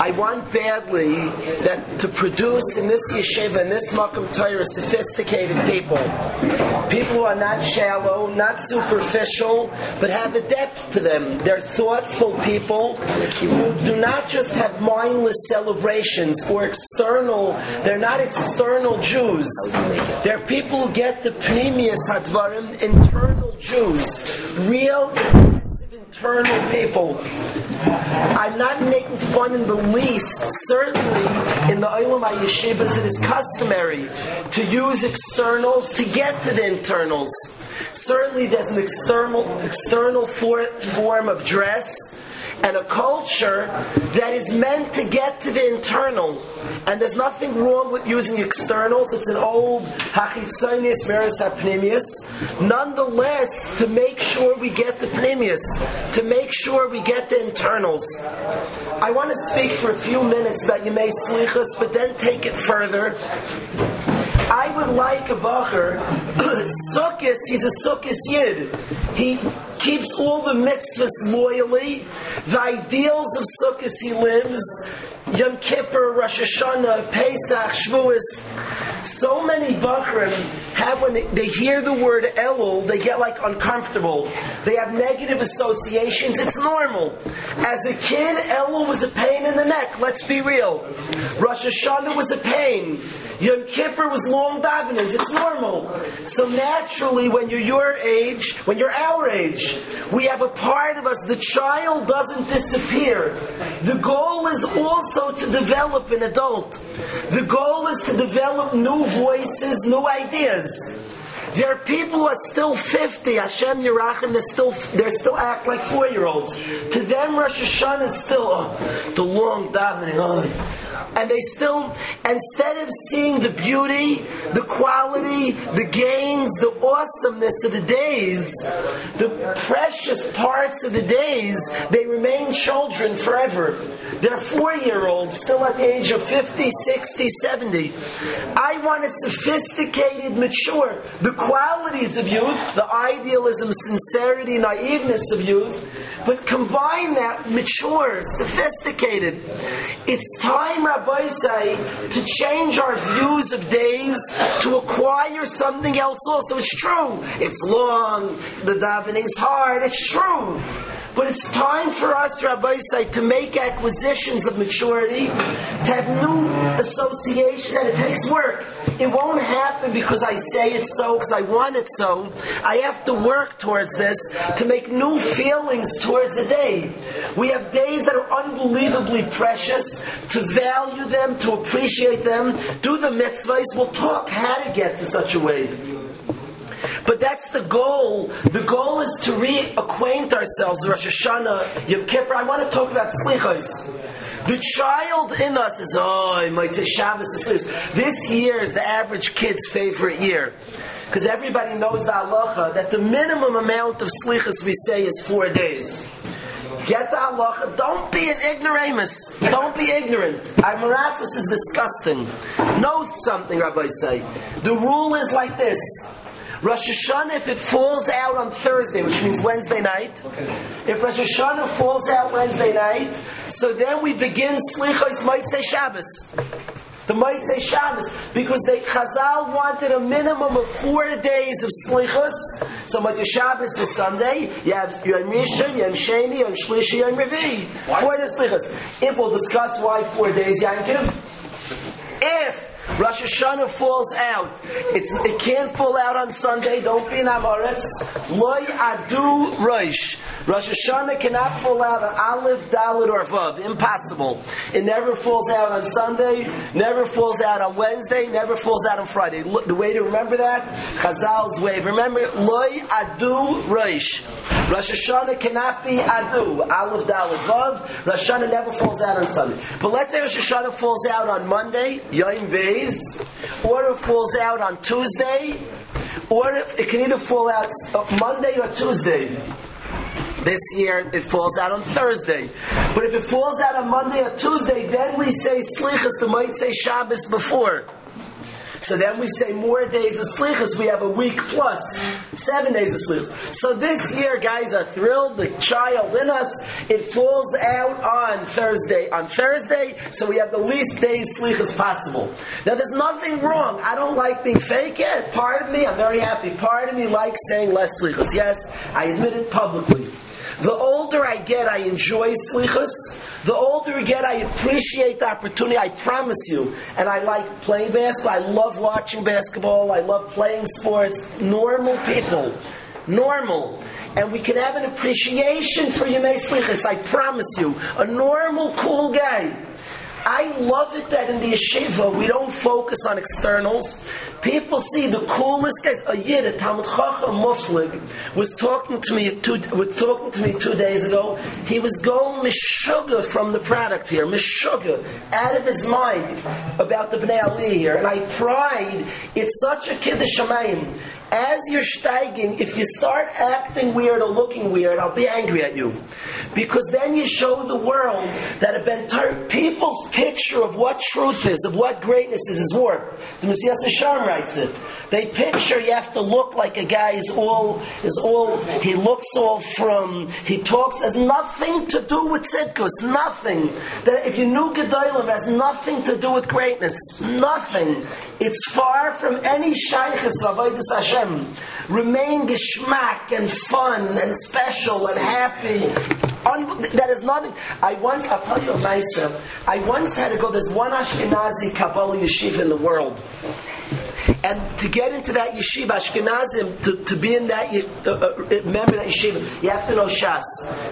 I want badly that to produce in this yeshiva, in this Makam Torah, sophisticated people. People who are not shallow, not superficial, but have a depth to them. They're thoughtful people who do not just have mindless celebrations or external, they're not external Jews. They're people who get the pnimius hadvarim, internal Jews, real internal people. I'm not making fun in the least. Certainly, in the Olam Yeshivas, it is customary to use externals to get to the internals. Certainly, there's an external external for, form of dress and a culture that is meant to get to the internal. And there's nothing wrong with using externals. It's an old hachitzonis meris hapnimius. Nonetheless, to make sure we get the pnimius, to make sure we get the internals. I want to speak for a few minutes about Yemei Slichas, but then take it further. I would like a bacher, Sukkis, he's a Sukkis Yid. He keeps all the mitzvahs loyally. The ideals of Sukkot he lives. Yom Kippur, Rosh Hashanah, Pesach, Shavuos. So many Bachrim have when they, hear the word Elul, they get like uncomfortable. They have negative associations. It's normal. As a kid, Elul was a pain in the neck. Let's be real. Rosh Hashanah was a pain. Yom Kippur was long davenings. It's normal. So naturally, when you're your age, when you're our age, we have a part of us. The child doesn't disappear. The goal is also to develop an adult. The goal is to develop new voices, new ideas. There are people who are still 50, Hashem Yerachim, they still, they still act like four year olds. To them, Rosh Hashanah is still oh, the long davening. Oh, and they still, instead of seeing the beauty, the quality, the gains, the awesomeness of the days, the precious parts of the days, they remain children forever. They're four year olds, still at the age of 50, 60, 70. I want a sophisticated, mature, the qualities of youth, the idealism, sincerity, naiveness of youth, but combine that mature, sophisticated. It's time, Rabbi say, to change our views of days to acquire something else also. It's true. It's long, the davening's hard, it's true. But it's time for us, Rabbi to make acquisitions of maturity, to have new associations, and it takes work. It won't happen because I say it so, because I want it so. I have to work towards this to make new feelings towards a day. We have days that are unbelievably precious, to value them, to appreciate them, do the mitzvahs. We'll talk how to get to such a way. But that's the goal. The goal is to reacquaint ourselves. Rosh Hashanah, Yom Kippur. I want to talk about slichos. The child in us is, oh, I Motzei Shabbos is This year is the average kid's favorite year. Because everybody knows the halacha that the minimum amount of slichas we say is four days. Get the halacha. Don't be an ignoramus. Don't be ignorant. Imaratus is disgusting. Know something, Rabbi say. The rule is like this. Rosh Hashanah, if it falls out on Thursday, which means Wednesday night, if Rosh Hashanah falls out Wednesday night, so then we begin Slichos Motzei Shabbos. The Motzei Shabbos because they Chazal wanted a minimum of four days of slichos. So much Shabbos is Sunday. You have Yom Rishon, Yom Sheni, Yom Shlishi, Yom Revi. Four days slichos. If we'll discuss why four days Yankiv. If Rosh Hashanah falls out. It's, it can't fall out on Sunday. Don't be an Amoritz. Loy adu roish. Rosh Hashanah cannot fall out on Aleph, Dalit, or Vav. Impossible. It never falls out on Sunday. Never falls out on Wednesday. Never falls out on Friday. The way to remember that, Chazal's way. Remember, Loy adu roish. Rosh Hashanah cannot be adu. Aleph, Dalit, Vav. Rosh Hashanah never falls out on Sunday. But let's say Rosh Hashanah falls out on Monday, Yom Beis or it falls out on Tuesday, or it can either fall out uh, Monday or Tuesday. This year it falls out on Thursday. But if it falls out on Monday or Tuesday, then we say Slichas, the Motzei Shabbos before. So then we say more days of slichas. We have a week plus seven days of slichas. So this year, guys are thrilled. The child in us, it falls out on Thursday. On Thursday, so we have the least days slichas possible. Now, there's nothing wrong. I don't like being fake yet. Part of me, I'm very happy. Part of me likes saying less slichas. Yes, I admit it publicly. The older I get, I enjoy slichas. The older I get, I appreciate the opportunity. I promise you. And I like playing basketball. I love watching basketball. I love playing sports. Normal people. Normal. And we can have an appreciation for Yemei Slichas. I promise you. A normal, cool guy. I love it that in the yeshiva we don't focus on externals. People see the coolest guys. A yid, a Talmud Chacham Muflig, was talking to me two, was talking to me two days ago. He was going mishuga from the product here, mishuga, out of his mind about the Bnei Ali here. And I pride. It's such a kiddush shamayim as you're steiging, if you start acting weird or looking weird, I'll be angry at you. Because then you show the world that a bentar- people's picture of what truth is, of what greatness is, is warped. The Mesilas Yesharim writes it. They picture you have to look like a guy is all, is all, he looks all from, he talks, has nothing to do with tzidkus, nothing. That if you knew Gedolim has nothing to do with greatness, nothing. It's far from any shaykhis of Hashem. Hashem remain geschmack and fun and special and happy. Un- that is nothing. I once, I'll tell you myself, uh, I once had to go, there's one Ashkenazi Kabbalah yeshiva in the world. And to get into that yeshiva, Ashkenazim, to, to be in that, uh, uh, member that yeshiva, you have to know Shas.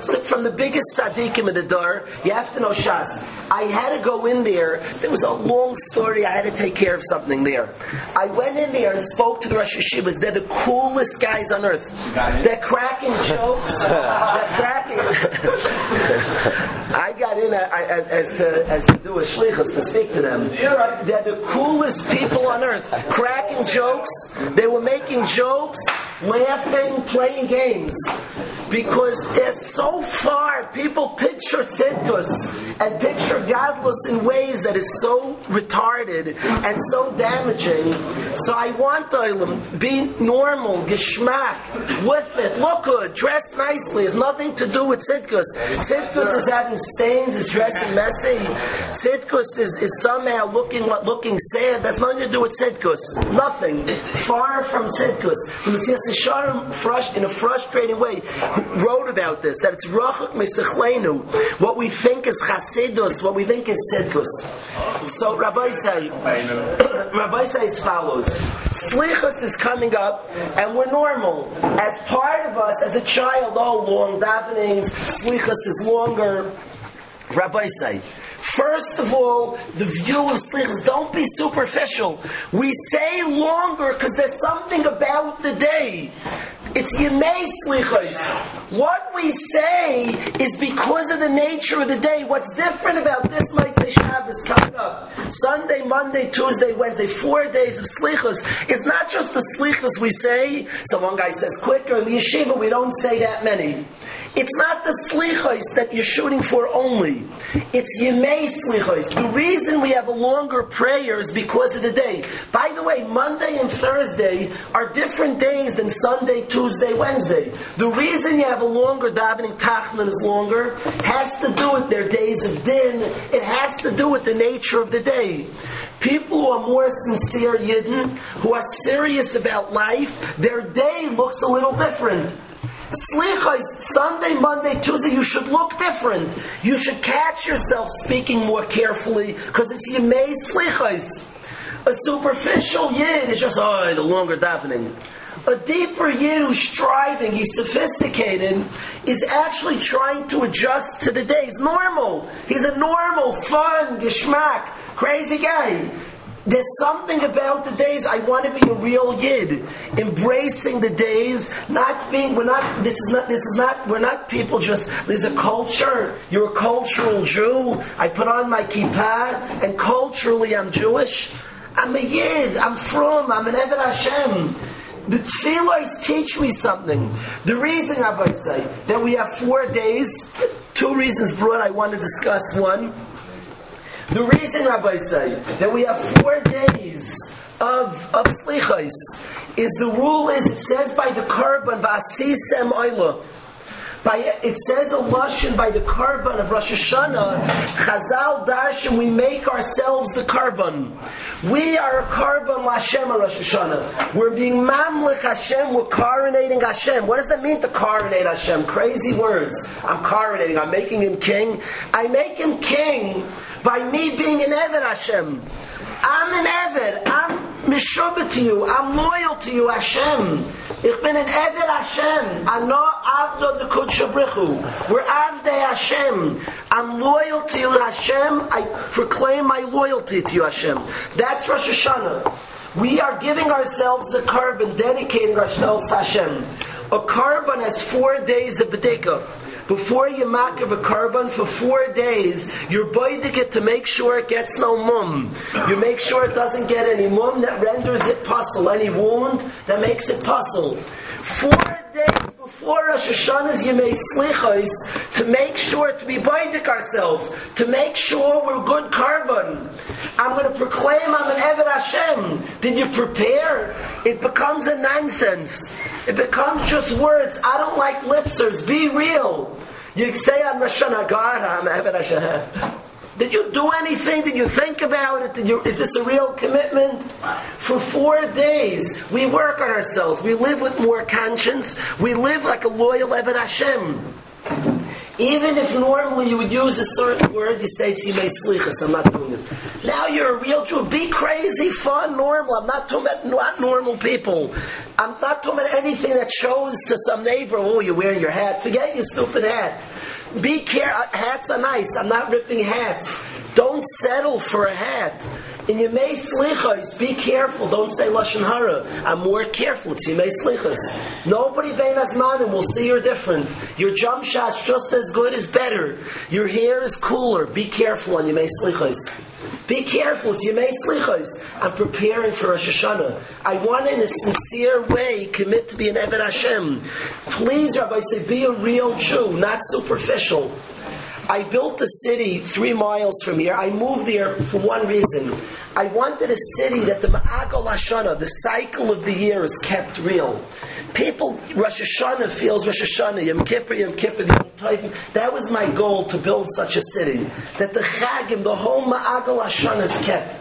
So from the biggest tzaddikim in the door, you have to know Shas. I had to go in there. There was a long story. I had to take care of something there. I went in there and spoke to the Rosh Yeshivas. They're the coolest guys on earth. They're cracking jokes. They're cracking. I got in as to, as to do a shlichus to speak to them. They're the coolest people on earth. Cracking jokes. They were making jokes, laughing, playing games. Because they're so far. People picture tzidkus and picture gadlus in ways that is so retarded and so damaging. So I want to be normal, geschmack, with it, look good, dress nicely. It's nothing to do with tzidkus. Tzidkus is having stains, is dressing messy. Tzidkus is, is somehow looking looking sad. That's nothing to do with tzidkus. Nothing. Far from tzidkus. The Mesilas Yesharim, in a frustrating way, wrote about this, that it's rachuk misachlenu. What we think is chasidus, what we think is tzidkus. So Rabbi say, Rabbi says follows: Slichus is coming up, and we're normal. As part of us, as a child, all long davenings, slichus is longer. Rabbi say. First of all, the view of slichas, don't be superficial. We say longer because there's something about the day. It's Yemei Slichos. What we say is because of the nature of the day. What's different about this Motzei Shabbos coming up? Sunday, Monday, Tuesday, Wednesday, four days of Slichos. It's not just the Slichos we say. So one guy says quicker. In the yeshiva, we don't say that many. It's not the slichos that you're shooting for only. It's yemei slichos. The reason we have a longer prayer is because of the day. By the way, Monday and Thursday are different days than Sunday, Tuesday, Wednesday. The reason you have a longer davening tachanun is longer has to do with their days of din. It has to do with the nature of the day. People who are more sincere yidden, who are serious about life, their day looks a little different. Slichas, Sunday, Monday, Tuesday, you should look different. You should catch yourself speaking more carefully because it's Yemei Slichas. A superficial Yid is just, oh, the longer davening. A deeper Yid who's striving, he's sophisticated, is actually trying to adjust to the day. He's normal. He's a normal, fun, geschmack, crazy guy. There's something about the days I want to be a real yid, embracing the days, not being. We're not. This is not. This is not. We're not people. Just there's a culture. You're a cultural Jew. I put on my kippah, and culturally I'm Jewish. I'm a yid. I'm from. I'm an Eved Hashem. The tefillahs teach me something. The reason, Rabbi say, that we have four days, two reasons broad I want to discuss. One, the reason, Rabbi say, that we have four days of, of slichos is the rule is it says by the korban v'asisem oila. By, it says a lashon by the korban of Rosh Hashanah. Chazal darshan we make ourselves the korban. We are a korban Lashem Rosh Hashanah. We're being mamlich Hashem. We're coronating Hashem. What does that mean to coronate Hashem? Crazy words. I'm coronating. I'm making him king. I make him king by me being an Eved Hashem. I'm an Eved. I'm mishubah to you. I'm loyal to you, Hashem. Ich bin an Eved Hashem. Not Avdo de Kudshabrichu. We're Avdei Hashem. I'm loyal to you, Hashem. I proclaim my loyalty to you, Hashem. That's Rosh Hashanah. We are giving ourselves the korban, dedicating ourselves to Hashem. A korban has four days of bedekah. Before you mark of a korban for four days, you're boiling it to make sure it gets no mum. You make sure it doesn't get any mum that renders it pasul, any wound that makes it pasul. Four days before Rosh Hashanah Hashanah's Yemei Slichos to make sure to be binding ourselves, to make sure we're good korban. I'm going to proclaim I'm an Eved Hashem. Did you prepare? It becomes a nonsense. It becomes just words. I don't like lipsers. Be real. You say I'm Hashem. Did you do anything? Did you think about it? You, is this a real commitment? For four days, we work on ourselves. We live with more conscience. We live like a loyal Eved Hashem. Even if normally you would use a certain word, you say Tzimei Slichas, I'm not doing it. Now you're a real Jew. Be crazy, fun, normal. I'm not talking about not normal people. I'm not talking about anything that shows to some neighbor, oh, you're wearing your hat. Forget your stupid hat. Be careful. Uh, hats are nice. I'm not ripping hats. Don't settle for a hat. In Yemei Slichos, be careful. Don't say Lashon Hara. I'm more careful. It's Yemei Slichos. Nobody Bein Azmanim will see you're different. Your jump shot's just as good as better. Your hair is cooler. Be careful on Yemei Slichos. Be careful. It's Yemei Slichos. I'm preparing for Rosh Hashanah. I want in a sincere way commit to be an Eved Hashem. Please, Rabbi, say be a real Jew, not superficial. I built a city three miles from here. I moved there for one reason. I wanted a city that the Ma'agal Hashanah, the cycle of the year, is kept real. People, Rosh Hashanah feels Rosh Hashanah, Yom Kippur, Yom Kippur, Yom. That was my goal to build such a city. That the Chagim, the whole Ma'agal Hashanah is kept.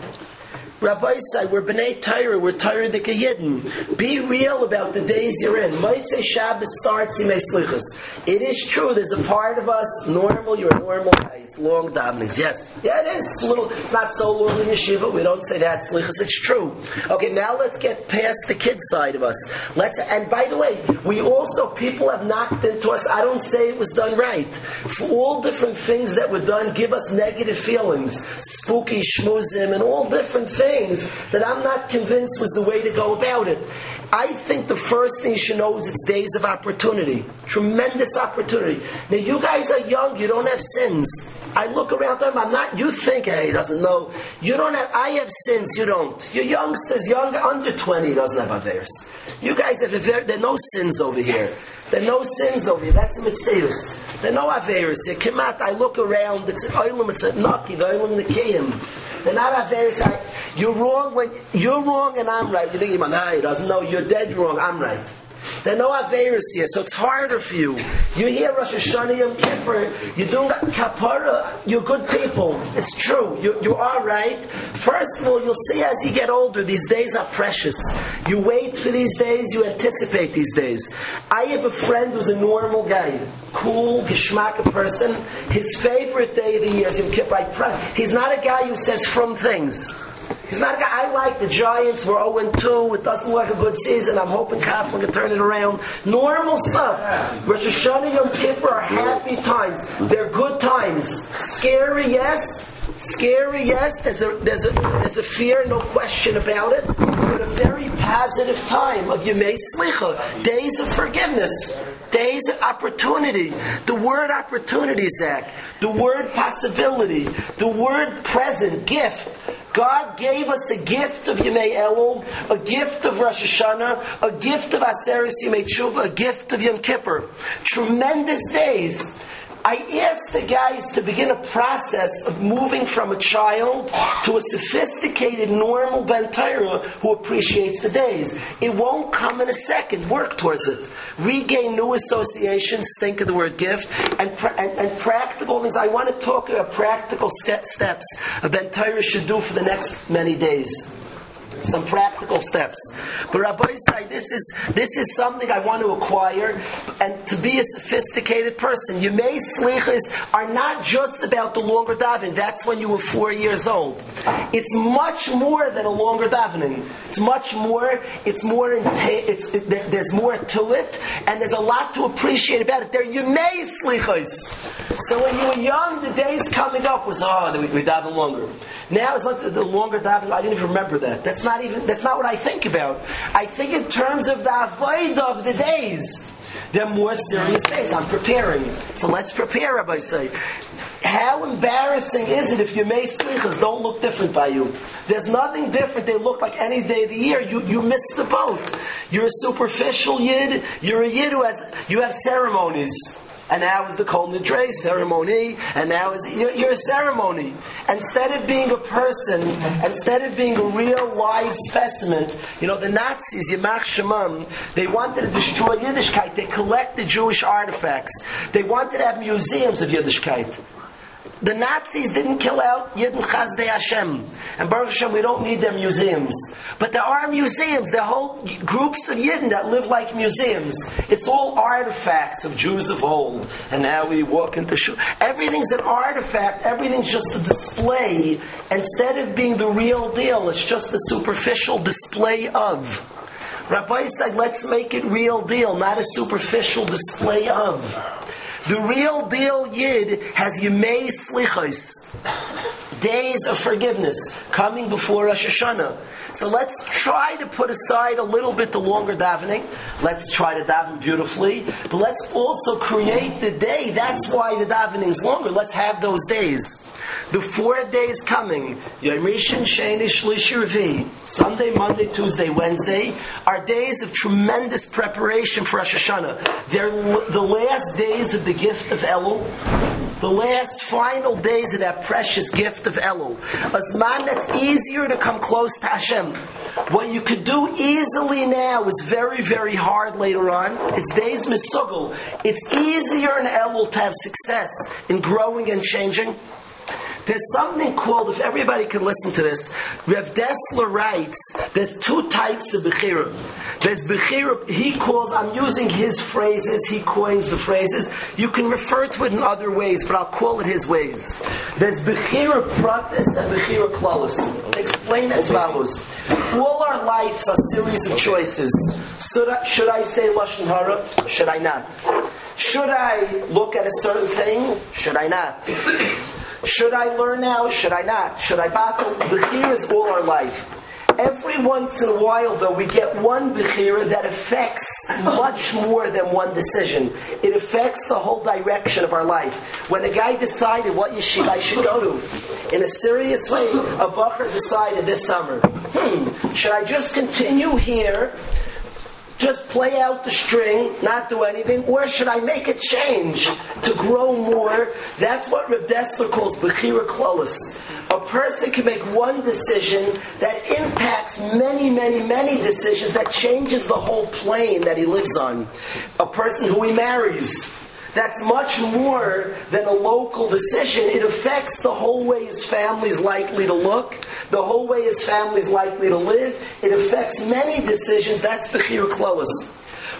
Rabbi say we're B'nai Torah, we're Torah de Yidden. Be real about the days you're in. Motzei Shabbos starts Yimei Slichas. It is true, there's a part of us, normal, you're a normal guy. It's long davenings. Yes. Yeah, it is. It's little, it's not so long in yeshiva. We don't say that Slichas. It's true. Okay, now let's get past the kid side of us. Let's, and by the way, we also, people have knocked into us. I don't say it was done right. For all different things that were done, give us negative feelings. Spooky, schmoozim, and all different things things that I'm not convinced was the way to go about it. I think the first thing you should know is it's days of opportunity. Tremendous opportunity. Now, you guys are young, you don't have sins. I look around them, I'm not, you think, hey, he doesn't know. You don't have, I have sins, you don't. Your youngsters, young, under 20, doesn't have Averis. You guys have, there are no sins over here. There are no sins over here. That's a mitzvah. There are no Averis. Come out, I look around, it's an oilim, it's a naki, the oilim nikiyim. They're not Averis. You're wrong when you're wrong and I'm right. You think, nah, he doesn't know. You're dead wrong. I'm right. There are no Averis here, so it's harder for you. You hear Rosh Hashanah Yom Kippur, you're doing Kapara, you're good people. It's true. You, you are right. First of all, you'll see as you get older, these days are precious. You wait for these days, you anticipate these days. I have a friend who's a normal guy, cool, geschmack person. His favorite day of the year is Yom Kippur. He's not a guy who says from things. He's not guy. I like the Giants. We're 0 2. It doesn't look like a good season. I'm hoping Kaufman can turn it around. Normal stuff. Rosh Hashanah Yom Kippur are happy times. They're good times. Scary, yes. Scary, yes. There's a, there's a, there's a fear, no question about it. But a very positive time of Yemei Slicha. Days of forgiveness. Days of opportunity. The word opportunity, Zach. The word possibility. The word present, gift. God gave us a gift of Yemei Elul, a gift of Rosh Hashanah, a gift of Aseres Yemei Tshuva, a gift of Yom Kippur. Tremendous days. I asked the guys to begin a process of moving from a child to a sophisticated, normal Ben Torah who appreciates the days. It won't come in a second. Work towards it. Regain new associations, think of the word gift, and, and, and practical things. I want to talk about practical steps a Ben Torah should do for the next many days some practical steps. But Rabbi say this is this is something I want to acquire and to be a sophisticated person. Yemei slichas are not just about the longer davening. That's when you were four years old. It's much more than a longer davening. It's much more. It's more. It's it, there's more to it, and there's a lot to appreciate about it. There Yemei slichas. So when you were young, the days coming up was oh we, we daven longer. Now it's like the longer davening. I didn't even remember that. That's not even, that's not what I think about. I think in terms of the avoid of the days. They're more serious days. I'm preparing. So let's prepare, Rabbi say. How embarrassing is it if your May don't look different by you? There's nothing different. They look like any day of the year. You, you missed the boat. You're a superficial Yid. You're a Yid who has, you have ceremonies and now is the Kol Nidre ceremony, and now is your, your ceremony. Instead of being a person, instead of being a real live specimen, you know, the Nazis, Yamach Shemam, they wanted to destroy Yiddishkeit. They collected Jewish artifacts. They wanted to have museums of Yiddishkeit. The Nazis didn't kill out Yidden Chazdei Hashem. And Baruch Hashem, we don't need their museums. But there are museums. There are whole groups of Yidden that live like museums. It's all artifacts of Jews of old. And now we walk into Shul. Everything's an artifact. Everything's just a display. Instead of being the real deal, it's just a superficial display of. Rabbi said, let's make it real deal, not a superficial display of. The real deal Yid has Yemei Slichos, days of forgiveness, coming before Rosh Hashanah. So let's try to put aside a little bit the longer davening. Let's try to daven beautifully, but let's also create the day. That's why the davening is longer. Let's have those days. The four days coming, Yom Rishon, Sheni, Shlishi, Revi, Sunday, Monday, Tuesday, Wednesday, are days of tremendous preparation for Rosh Hashanah. They're the last days of the gift of Elul, the last final days of that precious gift of Elul. A man that's easier to come close to Hashem. What you could do easily now is very, very hard later on. It's days misugel. It's easier in Elul to have success in growing and changing. There's something called, if everybody can listen to this, Reb Dessler writes, there's two types of Bechira. There's Bechira, he calls, I'm using his phrases, he coins the phrases. You can refer to it in other ways, but I'll call it his ways. There's Bechira Pratis and Bechira Klolis. Explain as follows. All our lives are series of choices. Should I, should I say Lashon Hara? Should I not? Should I look at a certain thing? Should I not? Should I learn now? Should I not? Should I battle? Bechira is all our life. Every once in a while, though, we get one Bechira that affects much more than one decision. It affects the whole direction of our life. When a guy decided what yeshiva I should go to, in a serious way, a Bacher decided this summer, hmm, should I just continue here just play out the string, not do anything, or should I make a change to grow more? That's what Reb Dessler calls Bechira Klolis. A person can make one decision that impacts many, many, many decisions that changes the whole plane that he lives on. A person who he marries that's much more than a local decision. It affects the whole way his family is likely to look, the whole way his family is likely to live. It affects many decisions. That's Bechir Klolis.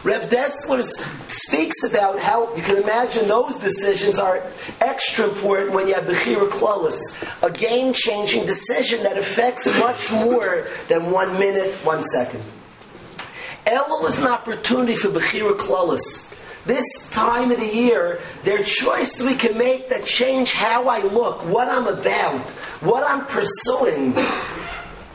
Reb Dessler speaks about how you can imagine those decisions are extra important when you have Bechira Klolis, a game changing decision that affects much more than one minute, one second. Elul is an opportunity for Bechira Klolis this time of the year, there are choices we can make that change how I look, what I'm about, what I'm pursuing.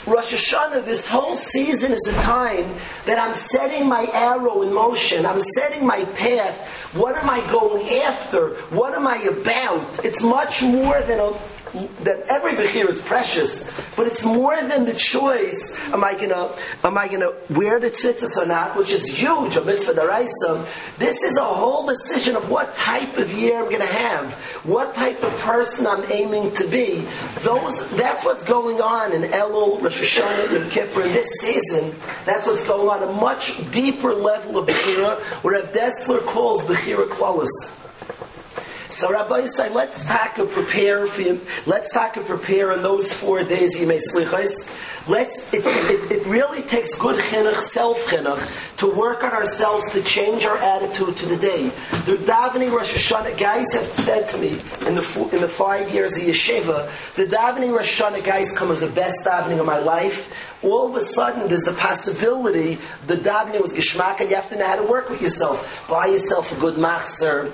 Rosh Hashanah, this whole season is a time that I'm setting my arrow in motion. I'm setting my path. What am I going after? What am I about? It's much more than a that every bechira is precious, but it's more than the choice. Am I gonna am I gonna wear the tzitzis or not, which is huge, a mitzvah daraisa. This is a whole decision of what type of year I'm gonna have, what type of person I'm aiming to be. Those that's what's going on in Elul, Rosh Hashanah, Yom Kippur this season. That's what's going on a much deeper level of bechira, where Dessler calls bechira klolis. So Rabbi say, let's talk and prepare for him. Let's talk and prepare in those four days Yemei slichas. Let's. It, it, it, really takes good chinuch, self chinuch, to work on ourselves to change our attitude to the day. The davening Rosh Hashanah guys have said to me in the in the five years of yeshiva, the davening Rosh Hashanah guys come as the best davening of my life all of a sudden there's the possibility the davening was geschmack and you have to know how to work with yourself. Buy yourself a good machzer,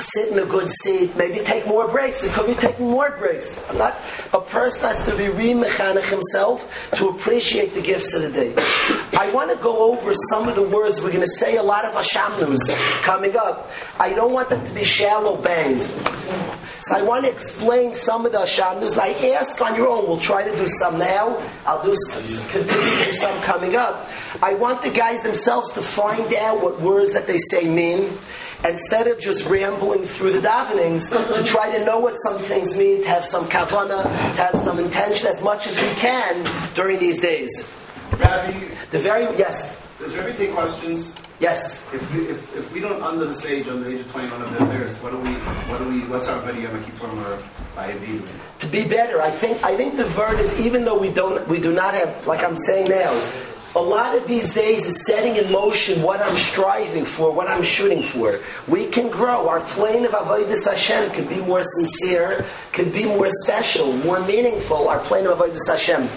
sit in a good seat, maybe take more breaks. It could be taking more breaks. I'm not, a person has to be re-mechanic himself to appreciate the gifts of the day. I want to go over some of the words we're going to say a lot of Hashamnus coming up. I don't want them to be shallow bangs. So I want to explain some of the Hashamnus. I ask on your own. We'll try to do some now. I'll do continue to some coming up. I want the guys themselves to find out what words that they say mean, instead of just rambling through the davenings, to try to know what some things mean, to have some kavana, to have some intention as much as we can during these days. Rabbi, the very yes. Does Rabbi take questions? Yes. If we if, if we don't under the age under the age of twenty one of the bears, what do we what do we what's our video or by To be better, I think I think the word is even though we don't we do not have like I'm saying now, a lot of these days is setting in motion what I'm striving for, what I'm shooting for. We can grow. Our plane of Avodah Hashem can be more sincere, can be more special, more meaningful. Our plane of Avodah Hashem.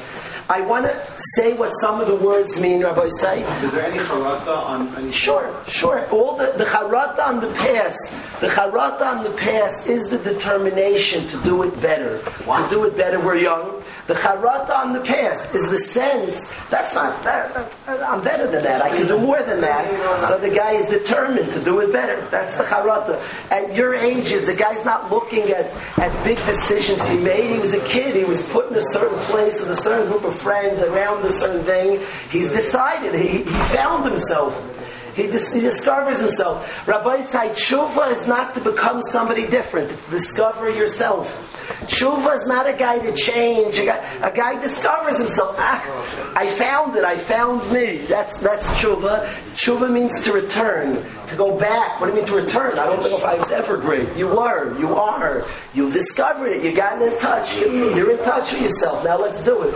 I want to say what some of the words mean, Rabbi say. Is there any charata on any Sure, sure. All the, the charata on the past, the charata on the past is the determination to do it better. To do it better, we're young. The charata on the past is the sense that's not that, I'm better than that. I can do more than that. So the guy is determined to do it better. That's the charata. At your ages, the guy's not looking at, at big decisions he made. He was a kid. He was put in a certain place with a certain group of friends around a certain thing. He's decided. He, he found himself. He, dis- he, discovers himself. Rabbi said, tshuva is not to become somebody different. It's to discover yourself. Tshuva is not a guy to change. A guy, a guy discovers himself. Ah, I found it. I found me. That's that's tshuva. Tshuva means to return, to go back. What do you mean to return? I don't know if I was ever great. You were. You are. You've discovered it. You've gotten in touch. You're in touch with yourself. Now let's do it.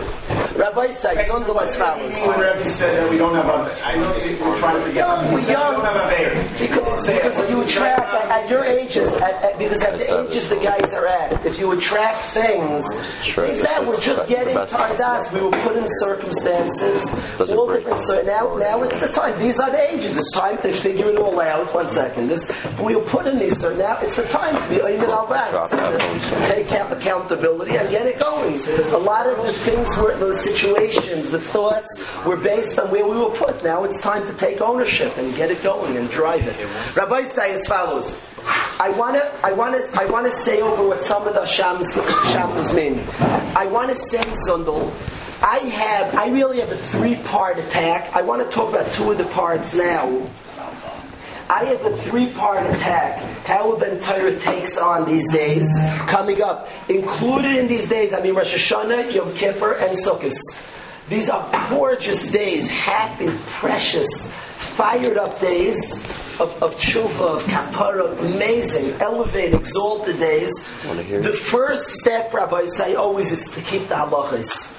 Rabbi says, "Son of as follows." Rabbi said that we don't have. A, I know we're trying to forget. No, we don't have because, if you attract at, at your ages. At, at, because at the ages the guys are at, if you attract things, things that we're just getting tardas, we were put in circumstances, all different. So now, now it's the time. These are the ages. It's time to figure it all out. One second. This we were put in these. So now it's the time to be even al take accountability and get it going. Because a lot of the things were the situations, the thoughts were based on where we were put. Now it's time to take ownership and get it going and drive it. Rabbi say as follows. I want to I want to I want to say over what some of the shams shams mean. I want to say Zundel. I have I really have a three part attack. I want to talk about two of the parts now. I have a three-part attack. How Ben Torah takes on these days coming up. Included in these days, I mean Rosh Hashanah, Yom Kippur, and Sukkot. These are gorgeous days, happy, precious, fired up days of, of tshuva, of kapara, amazing, elevated, exalted days. The first step, Rabbi say always is to keep the halachas.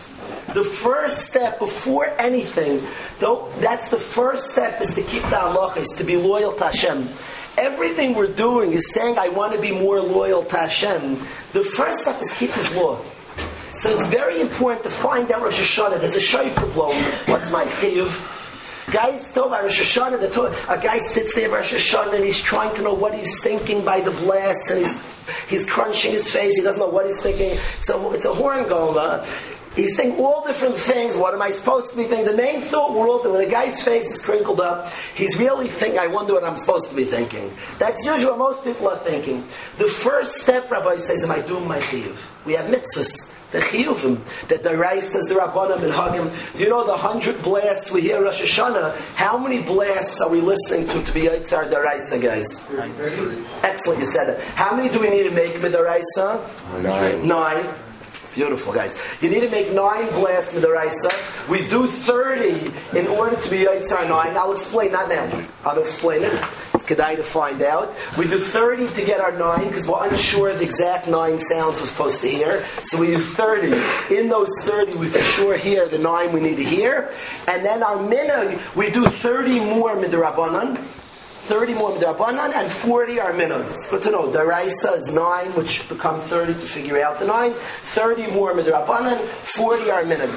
The first step before anything, though, that's the first step is to keep the halachas, to be loyal to Hashem. Everything we're doing is saying, I want to be more loyal to Hashem. The first step is keep His law. So it's very important to find out Rosh Hashanah. There's a shofar blown. What's my chiyuv? Guys talk about Rosh Hashanah. A guy sits there Rosh Hashanah and he's trying to know what he's thinking by the blast and he's he's crunching his face. He doesn't know what he's thinking. So it's a horn going. He's thinking all different things. What am I supposed to be thinking? The main thought all when a guy's face is crinkled up, he's really thinking, I wonder what I'm supposed to be thinking. That's usually what most people are thinking. The first step, Rabbi says, am I doing my chiyuv? We have mitzvahs. The chiyuvim, that the rice says the rabbanim and hagim. Do you know the hundred blasts we hear Rosh Hashanah? How many blasts are we listening to to be Yitzhar Daraisa, guys? Excellent, you said it. How many do we need to make with Daraisa? Nine. Nine. Beautiful, guys. You need to make nine blasts with the Raisa. We do 30 in order to be Yitzhar 9. I'll explain, not now. I'll explain it. It's Kedai to find out. We do 30 to get our 9 because we're unsure the exact 9 sounds we're supposed to hear. So we do 30. In those 30, we for sure hear the 9 we need to hear. And then our minhag, we do 30 more midrabanan. 30 more Midrabanan and 40 are minhag. But to know. Daraisa is 9, which become 30 to figure out the 9. 30 more Midrabanan, 40 are minhag.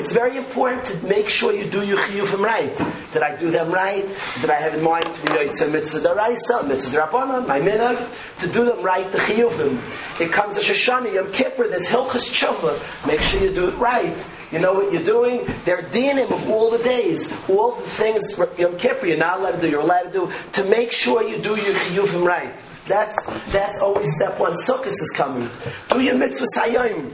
It's very important to make sure you do your chiyuvim right. Did I do them right? Did I have in mind to be Yitzhak Mitzvah Daraisa, Mitzvah Drabanan, my minhag? To do them right, the chiyuvim. It comes to Shoshana, Yom Kippur, there's Hilchas Tshuva. Make sure you do it right. You know what you're doing? They're dinim of all the days, all the things Yom Kippur you're not allowed to do, you're allowed to do, to make sure you do your yuvim right. That's that's always step one. Sukkot is coming. Do your mitzvahs hayom.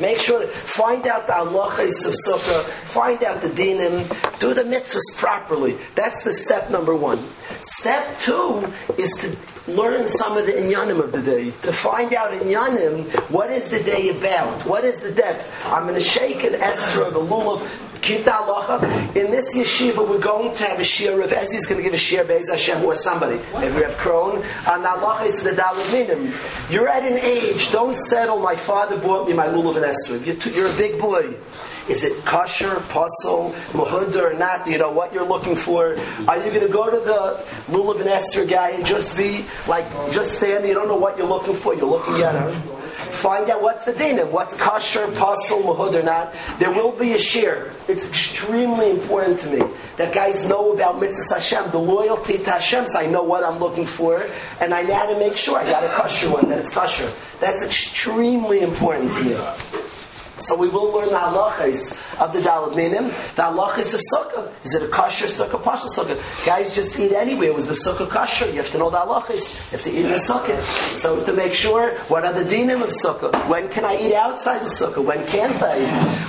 Make sure find out the halachas of sukkah, find out the dinim, do the mitzvahs properly. That's the step number one. Step two is to learn some of the inyanim of the day, to find out inyanim, what is the day about, what is the depth. I'm going to shake an esrog, the lulav, In this yeshiva, we're going to have a shir of Ezzy's going to give a shir Be'ez Hashem or somebody. Maybe we have Kron. And Allah is the Dalad You're at an age, don't settle, my father bought me my lulav and esrog. You're, you're a big boy. Is it kosher, pasul, mahunda or not? Do you know what you're looking for? Are you going to go to the lulav and Esther guy and just be like, just stand? You don't know what you're looking for. You're looking at him. Find out what's the dinim, what's kosher, pasul, mahud or not. There will be a share. It's extremely important to me that guys know about mitzvah Hashem, the loyalty to Hashem. So I know what I'm looking for, and I how to make sure I got a kosher one that it's kosher. That's extremely important to me. So we will learn the halachas of the Dalad Minim, the halachas of sukkah. Is it a kosher sukkah, partial sukkah? Guys just eat anywhere. Was the sukkah kosher? You have to know the halachas. You have to eat in the sukkah. So to make sure, what are the dinim of sukkah? When can I eat outside the sukkah? When can't I?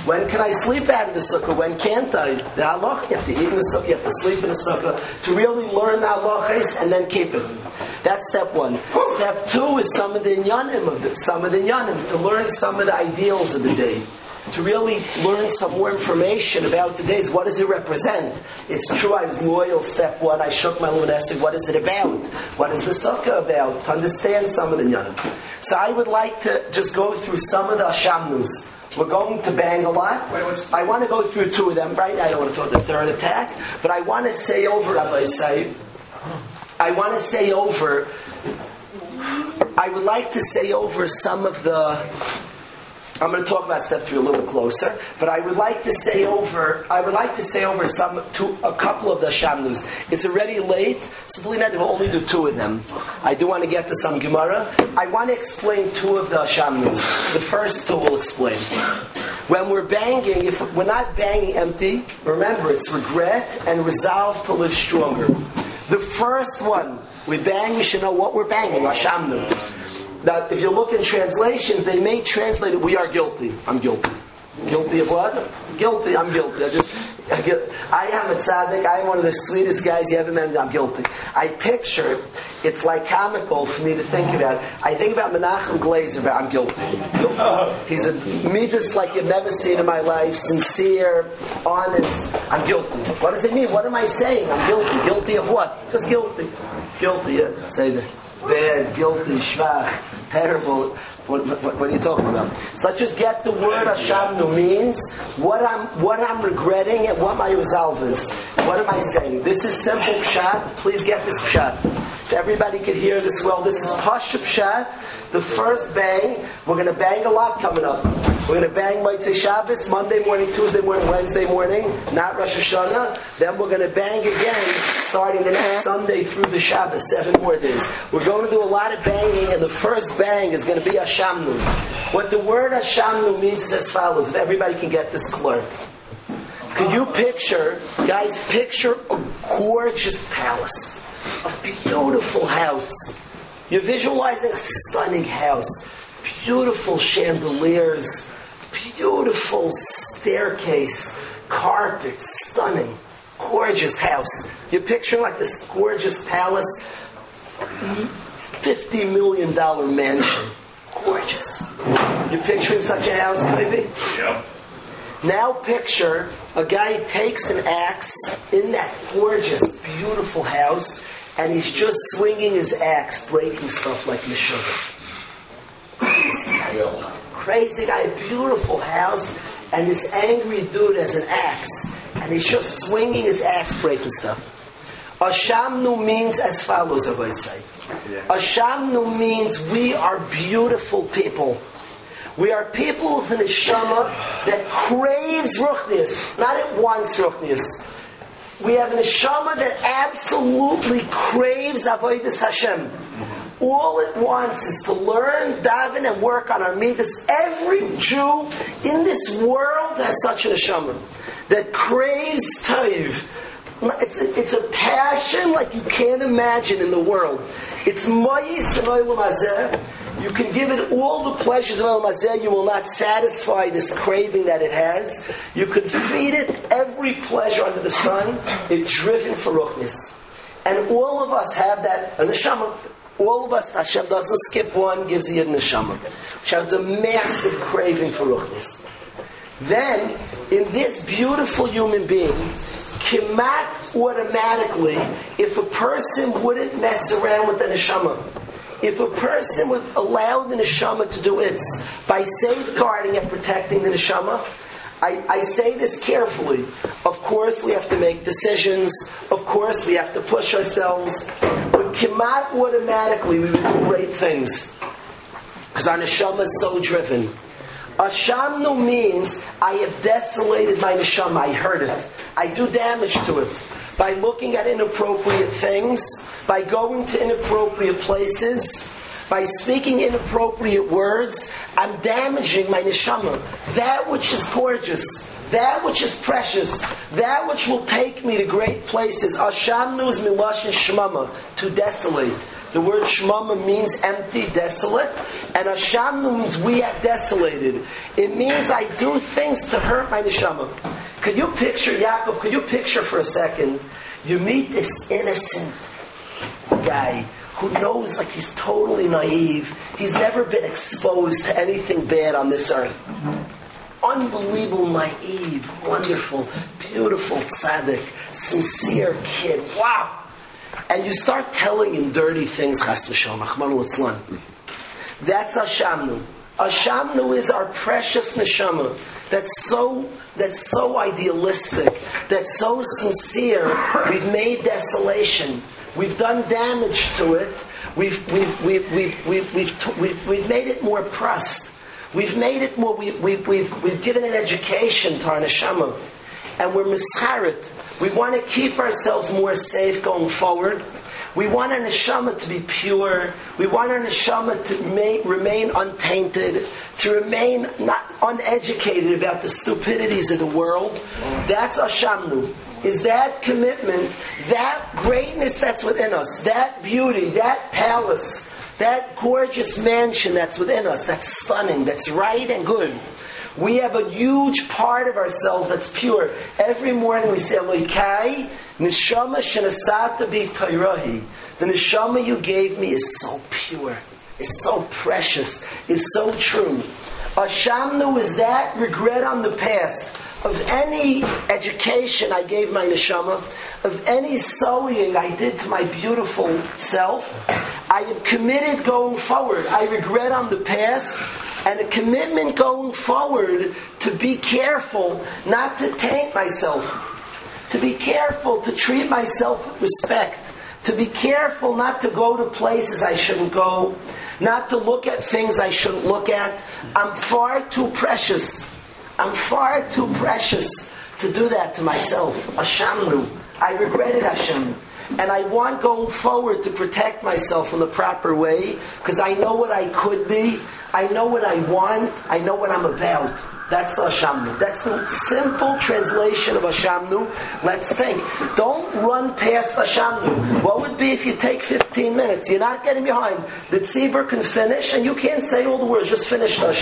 When can I sleep out of the sukkah? When can't I? The halach, you have to eat in the sukkah, you have to sleep in the sukkah. To really learn the halachas and then keep it. That's step one. Step two is some of the inyanim of the, some of the inyanim, to learn some of the ideals of the day to really learn some more information about the days. What does it represent? It's true, I was loyal, step one. I shook my luminescent. What is it about? What is the sukkah about? To understand some of the nyanim. So I would like to just go through some of the shamnus. We're going to bang a lot. I want to go through two of them, right? I don't want to throw the third attack, but I want to say over, Rabbi say, I want to say over, I would like to say over some of the I'm going to talk about step three a little closer, but I would like to say over. I would like to say over some to a couple of the shamnus. It's already late, believe me, we'll only do two of them. I do want to get to some Gemara. I want to explain two of the shamnus. The first two will explain. When we're banging, if we're not banging empty, remember it's regret and resolve to live stronger. The first one, we bang, we should know what we're banging, oh, Shamnu that if you look in translations, they may translate it, we are guilty. I'm guilty. Guilty of what? Guilty, I'm guilty. I just, I, am a tzaddik, I am one of the sweetest guys you ever met, I'm guilty. I picture, it's like comical for me to think about. I think about Menachem Glazer, but I'm guilty. guilty. He's a me just like you've never seen in my life, sincere, honest. I'm guilty. What does it mean? What am I saying? I'm guilty. Guilty of what? Just guilty. Guilty, yeah. Say that bad, guilty, schwach, terrible. What, what, what, are you talking about? So let's just get the word Hashamnu means, what I'm, what I'm regretting and what my resolve is. What am I saying? This is simple pshat. Please get this pshat. Everybody could hear this well, this is Pasha pshat. The first bang, we're going to bang a lot coming up. We're going to bang Motzei Shabbos, Monday morning, Tuesday morning, Wednesday morning, not Rosh Hashanah. Then we're going to bang again, starting the next Sunday through the Shabbos, seven more days. We're going to do a lot of banging, and the first bang is going to be Ashamnu. What the word Ashamnu means is as follows. If everybody can get this clear. Can you picture, guys, picture a gorgeous palace, a beautiful house. You're visualizing a stunning house, beautiful chandeliers, beautiful staircase, carpet, stunning, gorgeous house. You're picturing like this gorgeous palace, $50 million mansion. Gorgeous. You're picturing such a house, maybe? Yep. Now picture a guy takes an axe in that gorgeous, beautiful house, and he's just swinging his axe, breaking stuff like Meshuggah. Crazy guy. Crazy guy, beautiful house, and this angry dude has an axe, and he's just swinging his axe, breaking stuff. Ashamnu means as follows, I say. Ashamnu means we are beautiful people. We are people with an neshama that craves ruchnius, not at once ruchnius. We have an neshama that absolutely craves avodas Hashem. All it wants is to learn, daven, and work on our midas. Every Jew in this world has such a neshama that craves taiv. It's a, it's a passion like you can't imagine in the world. It's mayis and. You can give it all the pleasures of oilam hazeh. You will not satisfy this craving that it has. You can feed it every pleasure under the sun. It's driven for ruchnis. And all of us have that, a neshama. All of us, Hashem doesn't skip one, gives you a neshama. Hashem has a massive craving for ruchnis. Then, in this beautiful human being, Kimat automatically, if a person wouldn't mess around with the neshama, if a person would allow the neshama to do its by safeguarding and protecting the neshama, I, I, say this carefully. Of course, we have to make decisions. Of course, we have to push ourselves. But kimat automatically, we would do great things because our neshama is so driven. Ashamnu means I have desolated my neshama. I hurt it. I do damage to it by looking at inappropriate things, by going to inappropriate places, by speaking inappropriate words. I'm damaging my neshama. That which is gorgeous, that which is precious, that which will take me to great places. Ashamnu is milashin shmama, to desolate. The word shmama means empty, desolate, and ashamnu means we have desolated. It means I do things to hurt my neshama. Could you picture, Yaakov, could you picture for a second, you meet this innocent guy who knows like he's totally naive, he's never been exposed to anything bad on this earth. Unbelievable, naive, wonderful, beautiful tzaddik, sincere kid. Wow! And you start telling him dirty things, chas v'shalom, That's Ashamnu. Ashamnu is our precious neshama that's so that's so idealistic, that's so sincere. We've made desolation. We've done damage to it. We've we've we've we've we've we've, we've, we've made it more pressed. We've made it more. We, we've, we've, we've given an education to our neshama, and we're misharit. We want to keep ourselves more safe going forward. We want our neshama to be pure. We want our neshama to ma- remain untainted, to remain not uneducated about the stupidities of the world. That's Ashamnu. Is that commitment, that greatness that's within us, that beauty, that palace, that gorgeous mansion that's within us, that's stunning, that's right and good. We have a huge part of ourselves that's pure. Every morning we say, Elokai, neshama shenasata bi toirahi. The neshama you gave me is so pure, is so precious, is so true. Ashamnu is that regret on the past of any education I gave my neshama, of any sewing I did to my beautiful self. I have committed going forward. I regret on the past and a commitment going forward to be careful not to taint myself, to be careful to treat myself with respect, to be careful not to go to places I shouldn't go, not to look at things I shouldn't look at. I'm far too precious. I'm far too precious to do that to myself. Ashamnu. I regret it, Hashem. And I want going forward to protect myself in the proper way because I know what I could be. I know what I want. I know what I'm about. That's the Hashamnu. That's the simple translation of Hashamnu. Let's think. Don't run past Hashamnu. What would be if you take 15 minutes? You're not getting behind. The tzibur can finish, and you can't say all the words. Just finish the.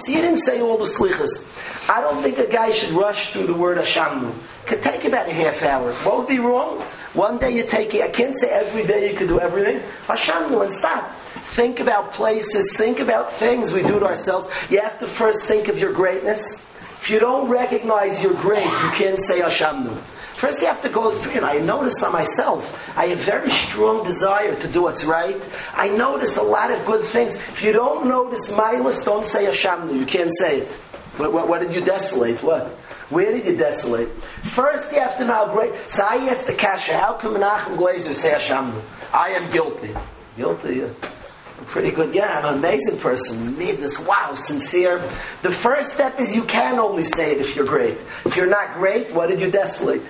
See, you didn't say all the slichas. I don't think a guy should rush through the word Hashamnu. Could take about a half hour. What would be wrong? One day you take it. I can't say every day you could do everything. Hashamnu and stop. Think about places. Think about things. We do to ourselves. You have to first think of your greatness. If you don't recognize you're great, you can't say Hashamnu. First, you have to go through it. I notice on myself, I have very strong desire to do what's right. I notice a lot of good things. If you don't notice my list, don't say Hashamnu. You can't say it. What, what, what, did you desolate? What? Where did you desolate? First, you have to know great. So I asked the Kasha, how come Menachem Glazer say Hashamnu? I am guilty. Guilty? I'm pretty good. Yeah, I'm an amazing person. Need this. Wow, sincere. The first step is you can only say it if you're great. If you're not great, what did you desolate?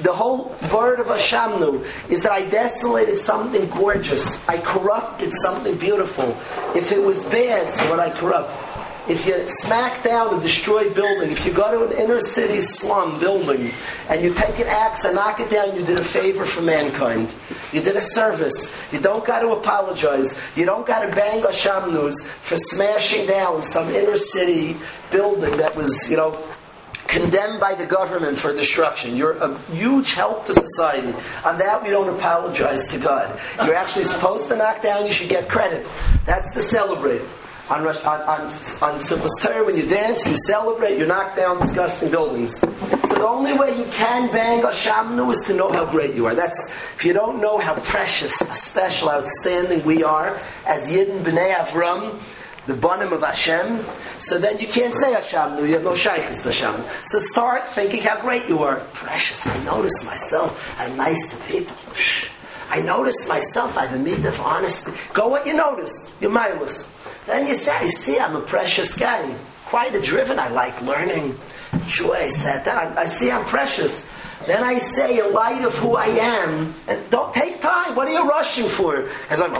The whole word of Hashamnu is that I desolated something gorgeous. I corrupted something beautiful. If it was bad, so what I corrupt? If you smack down a destroyed building, if you go to an inner city slum building and you take an axe and knock it down, you did a favor for mankind. You did a service. You don't got to apologize. You don't got to bang Hashamnus for smashing down some inner city building that was, you know, condemned by the government for destruction. You're a huge help to society. On that, we don't apologize to God. You're actually supposed to knock down, you should get credit. That's to celebrate on, on, on, on Simchas when you dance, you celebrate, you knock down disgusting buildings. So the only way you can bang Hashamnu is to know how great you are. That's, if you don't know how precious, special, outstanding we are as Yidden B'nai Avram, the bonim of Hashem, so then you can't say Hashem, you have no shaykhs to Hashem. So start thinking how great you are. Precious, I notice myself, I'm nice to people. Shh. I notice myself, I have a need of honesty. Go what you notice, you're mindless. Then you say, I see I'm a precious guy. Quite a driven, I like learning. Joy, I sat down. I see I'm precious. Then I say, in light of who I am, and don't take time. What are you rushing for? As I'm,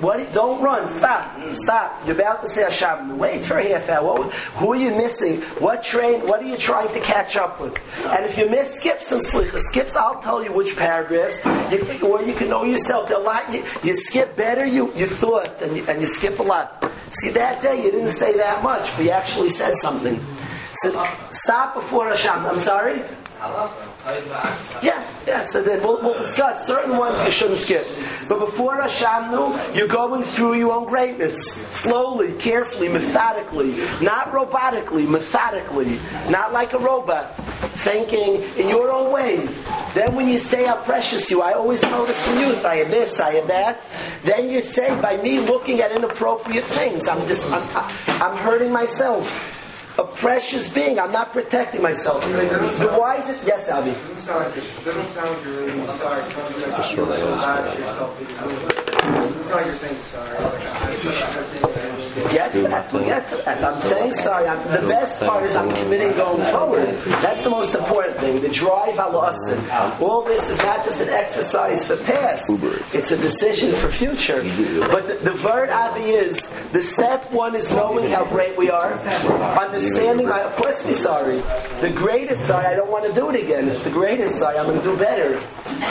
what, don't run. Stop. Stop. You're about to say Hashem. Wait for a half hour. Who are you missing? What train? What are you trying to catch up with? And if you miss, skip some slicha. Skips. I'll tell you which paragraphs. You, or you can know yourself. A lot. You, you skip better. You you thought, and you, and you skip a lot. See that day you didn't say that much, but you actually said something. So stop before Hashem. I'm sorry? Yeah, yeah. So then we'll, we'll, discuss certain ones you shouldn't skip. But before Hashamnu, you're going through your own greatness. Slowly, carefully, methodically. Not robotically, methodically. Not like a robot. Thinking in your own way. Then when you say how precious you, I always notice in youth, I have this, I have that. Then you say, by me looking at inappropriate things, I'm, just, I'm, I'm hurting myself a precious being. I'm not protecting myself. The it? yes, Avi. Doesn't sound like you're really sorry. Doesn't sound like you're saying sorry get to that. We'll get to that. I'm saying sorry. I'm, the best part is I'm committing going forward. That's the most important thing. The drive halasin. All this is not just an exercise for past. It's a decision for future. But the, the word avi is the step one is knowing how great we are, understanding. My, of course, be sorry. The greatest sorry. I don't want to do it again. It's the greatest sorry. I'm going to do better.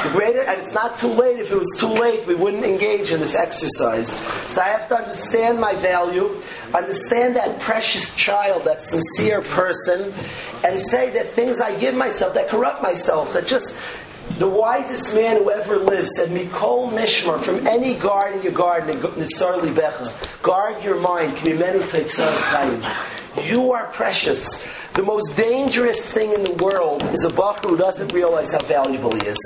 The greater, and it's not too late. If it was too late, we wouldn't engage in this exercise. So I have to understand my value, understand that precious child, that sincere person, and say that things I give myself that corrupt myself, that just the wisest man who ever lived said, Mikol Mishmar, from any guard in your garden, guard your mind, you are precious. The most dangerous thing in the world is a bacher who doesn't realize how valuable he is.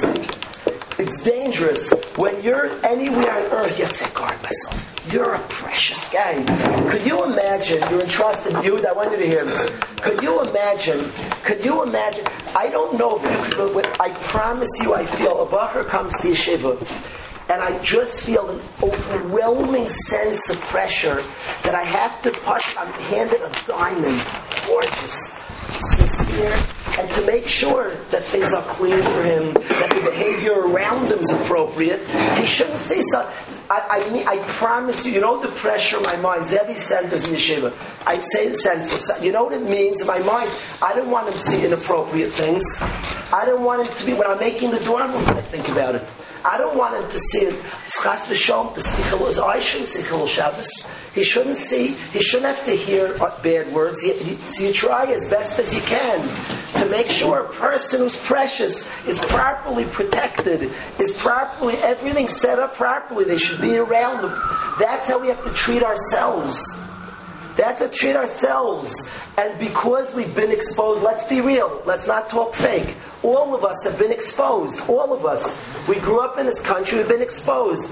It's dangerous. When you're anywhere on earth, you have to guard myself. You're a precious guy. Could you imagine, you're entrusted, you, I want you to hear this. Could you imagine, could you imagine, I don't know if you could, but I promise you I feel, a bacher comes to yeshiva, and I just feel an overwhelming sense of pressure that I have to push. I'm handed a diamond, gorgeous, sincere, and to make sure that things are clean for him, that behavior around him is appropriate. He shouldn't say something. I, I, mean, I promise you, you know the pressure my mind. Zevi centers in yeshiva. I say the sense of, you know what it means in my mind? I don't want him to see inappropriate things. I don't want him to be, when I'm making the room, I think about it. I don't want him to see it. Schas v'shom, to see Chilul. I shouldn't see Chilul Shabbos. He shouldn't see, he shouldn't have to hear bad words. You, you try as best as you can to make sure a person who's precious is properly protected, is properly, everything set up properly. They should be around them. That's how we have to treat ourselves. That's to treat ourselves. And because we've been exposed, let's be real, let's not talk fake. All of us have been exposed. All of us. We grew up in this country, we've been exposed.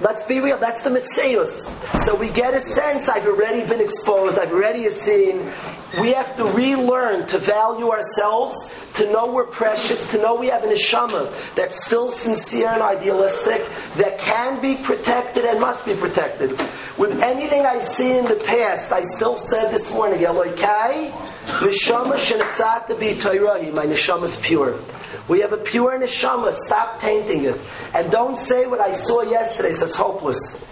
Let's be real, that's the Mitzius. So we get a sense, I've already been exposed, I've already seen. We have to relearn to value ourselves, to know we're precious, to know we have an neshama that's still sincere and idealistic, that can be protected and must be protected. With anything I see in the past, I still said this morning, Elokai, neshama shenasat to be my neshama is pure. We have a pure neshama. Stop tainting it. And don't say what I saw yesterday, so it's hopeless.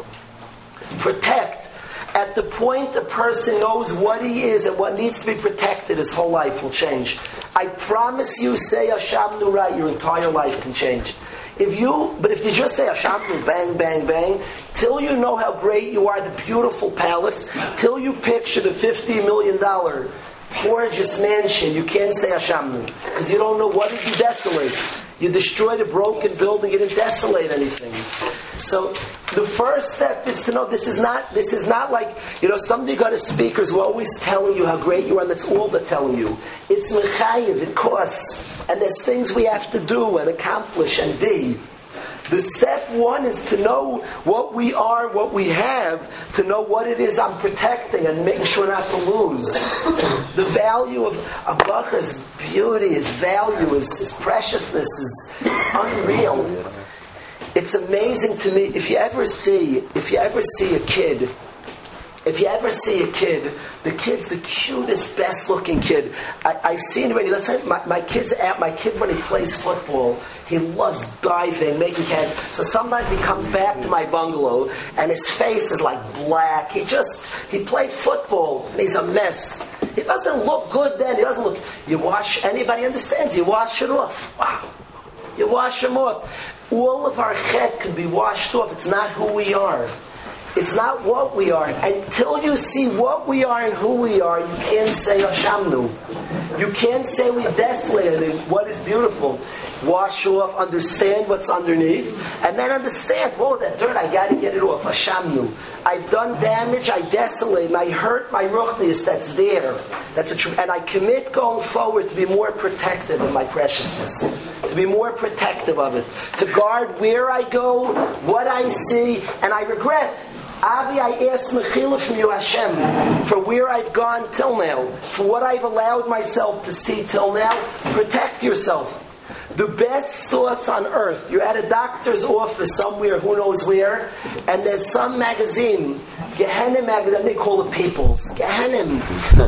Protect. At the point a person knows what he is and what needs to be protected, his whole life will change. I promise you, say Hashem Nurah, your entire life can change. If you, but if you just say Hashem bang, bang, bang, till you know how great you are, the beautiful palace, till you picture the $50 million gorgeous mansion, you can't say Hashamnu. Because you don't know what did you desolate. You destroyed a broken building, you didn't desolate anything. So the first step is to know this is not this is not like you know somebody got a speakers who are always telling you how great you are and that's all they're telling you. It's mechayiv, it costs. And there's things we have to do and accomplish and be. The step one is to know what we are, what we have, to know what it is I'm protecting and making sure not to lose. the value of a bacher's beauty, his value, his, his preciousness is, is unreal. It's amazing to me if you ever see if you ever see a kid if you ever see a kid, the kid's the cutest, best looking kid. I, have seen already. Let's say my, my kid's at my kid when he plays football, he loves diving, making cat. So sometimes he comes back to my bungalow and his face is like black. He just he played football and he's a mess. He doesn't look good then. He doesn't look. You wash. Anybody understands? You wash it off. Wow. You wash him off. All of our head can be washed off. It's not who we are. It's not what we are. Until you see what we are and who we are, you can't say Hashamnu. You can't say we desolated what is beautiful. Wash off, understand what's underneath, and then understand, whoa, that dirt, I gotta get it off. Hashamnu. I've done damage, I desolate, I hurt my ruchnius that's there. That's a tr- and I commit going forward to be more protective of my preciousness. To be more protective of it. To guard where I go, what I see, and I regret Avi, I ask Mechila from you, Hashem, for where I've gone till now, for what I've allowed myself to see till now. Protect yourself. The best thoughts on earth. You're at a doctor's office somewhere, who knows where, and there's some magazine, Gehenim magazine, they call it People's, Gehenim,